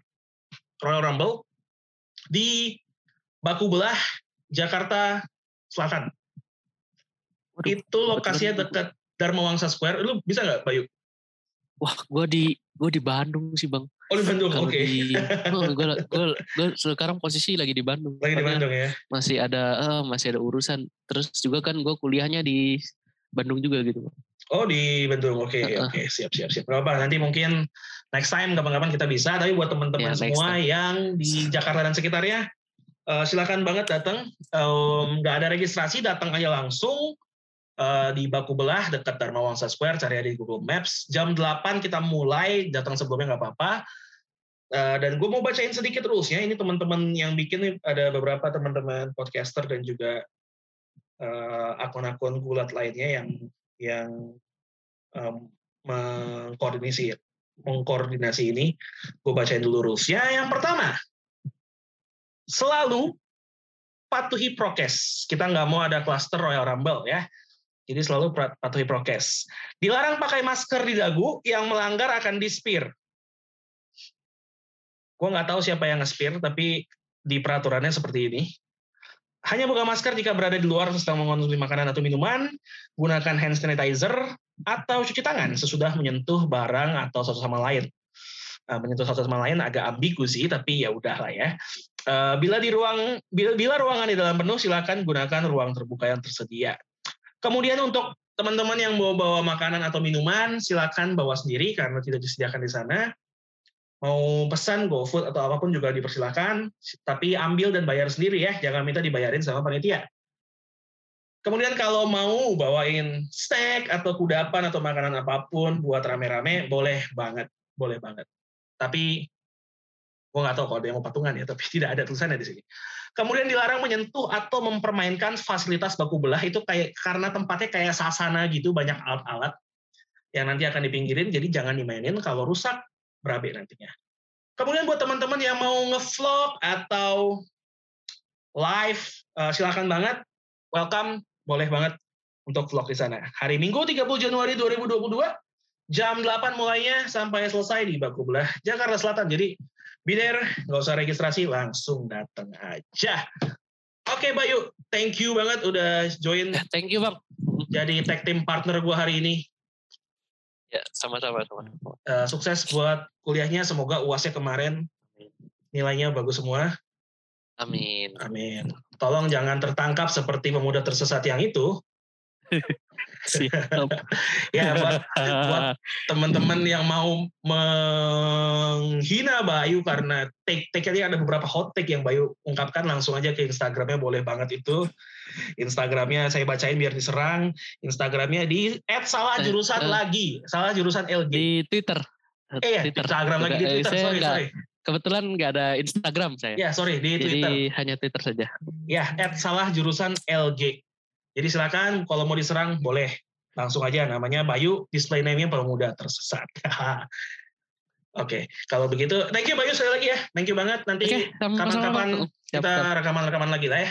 Royal Rumble di Baku Belah, Jakarta Selatan. Waduh, Itu lokasinya dekat Dharma Wangsa Square. Lu bisa nggak, Bayu? Wah, gue di gue di Bandung sih bang. Oh, di Bandung, oke. oh, gue, gue, gue sekarang posisi lagi di Bandung. Lagi di Bandung ya? Masih ada, eh, masih ada urusan. Terus juga kan gue kuliahnya di Bandung juga gitu. Oh di Bandung, oke Heeh. oke siap siap siap. Gak apa nanti mungkin next time kapan-kapan kita bisa. Tapi buat teman-teman Ya, next semua time. yang di Jakarta dan sekitarnya, eh, silakan banget datang. Em, Nggak ada registrasi, datang aja langsung eh, di Baku Belah dekat Dharma Wangsa Square. Cari aja di Google Maps. Jam 8 kita mulai. Datang sebelumnya nggak apa-apa. Eh, dan gue mau bacain sedikit rulesnya. Ini teman-teman yang bikin ada beberapa teman-teman podcaster dan juga eh, akun-akun gulat lainnya yang yang um, mengkoordinasi mengkoordinasi ini. Gue bacain dulu rulesnya. Yang pertama, selalu patuhi prokes. Kita nggak mau ada cluster Royal Rumble ya. Jadi selalu patuhi prokes. Dilarang pakai masker di dagu, yang melanggar akan di-spear. Gue nggak tahu siapa yang nge-spear, tapi di peraturannya seperti ini. Hanya buka masker jika berada di luar sedang mengonsumsi makanan atau minuman, gunakan hand sanitizer, atau cuci tangan sesudah menyentuh barang atau satu sama lain. Nah, menyentuh satu sama lain agak ambigu sih, tapi ya udahlah ya. Eh, bila di ruang bila, bila ruangan di dalam penuh, silakan gunakan ruang terbuka yang tersedia. Kemudian untuk teman-teman yang bawa-bawa makanan atau minuman, silakan bawa sendiri karena tidak disediakan di sana. Mau pesan GoFood atau apa pun juga dipersilakan, tapi ambil dan bayar sendiri ya, jangan minta dibayarin sama panitia. Kemudian kalau mau bawain snack atau kudapan atau makanan apa pun buat rame-rame, boleh banget, boleh banget. Tapi gue nggak tahu kalau ada yang mau patungan ya, tapi tidak ada tulisannya di sini. Kemudian dilarang menyentuh atau mempermainkan fasilitas baku belah itu kayak karena tempatnya kayak sasana gitu, banyak alat-alat yang nanti akan dipinggirin, jadi jangan dimainin kalau rusak berabe nantinya. Kemudian buat teman-teman yang mau ngevlog atau live, eh, silakan banget, welcome, boleh banget untuk vlog di sana. Hari Minggu 30 Januari 2022, jam 8 mulainya sampai selesai di Baku Belah, Jakarta Selatan. Jadi there, nggak usah registrasi, langsung datang aja. Oke Bayu, thank you banget udah join Ya, thank you bang. jadi tag team partner gua hari ini. Ya, sama-sama. sama. Eh, sukses buat kuliahnya, semoga uasnya kemarin nilainya bagus semua. Amin. Amin. Tolong jangan tertangkap seperti pemuda tersesat yang itu. Siap. Ya buat buat teman-teman yang mau menghina Bayu karena take take tadi ada beberapa hot take yang Bayu ungkapkan langsung aja ke Instagramnya boleh banget itu Instagramnya saya bacain biar diserang Instagramnya di salah Eh, jurusan eh. lagi salah jurusan LG Di Twitter. eh ya Instagram lagi di Eh, Twitter saya sorry sorry Kebetulan nggak ada Instagram saya. ya sorry di Jadi Twitter hanya Twitter saja. ya salah jurusan LG jadi silakan kalau mau diserang boleh langsung aja namanya Bayu display name-nya pemuda tersesat Oke, kalau begitu, thank you Bayu sekali lagi ya, thank you banget. Nanti sama-sama, kapan-kapan kita rekaman-rekaman lagi lah ya.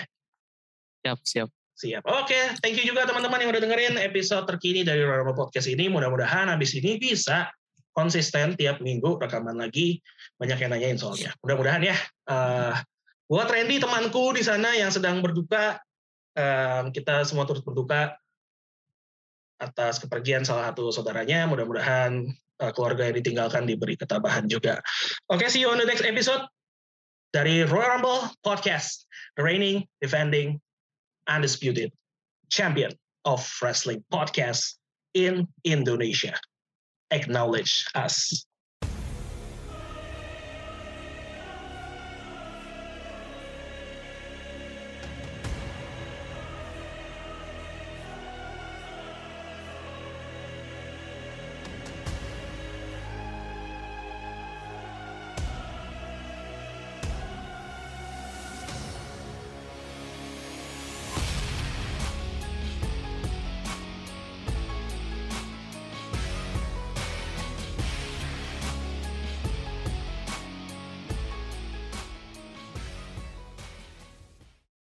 siap, siap. Siap. Oke, thank you juga teman-teman yang udah dengerin episode terkini dari Rorama Podcast ini. Mudah-mudahan habis ini bisa konsisten tiap minggu rekaman lagi. Banyak yang nanyain soalnya. Mudah-mudahan ya. Eh, buat Randy temanku di sana yang sedang berduka, eh, kita semua turut berduka atas kepergian salah satu saudaranya. Mudah-mudahan eh, keluarga yang ditinggalkan diberi ketabahan juga. Oke, see you on the next episode dari Royal Rumble Podcast, reigning, defending, undisputed champion of wrestling podcast in Indonesia. Acknowledge us.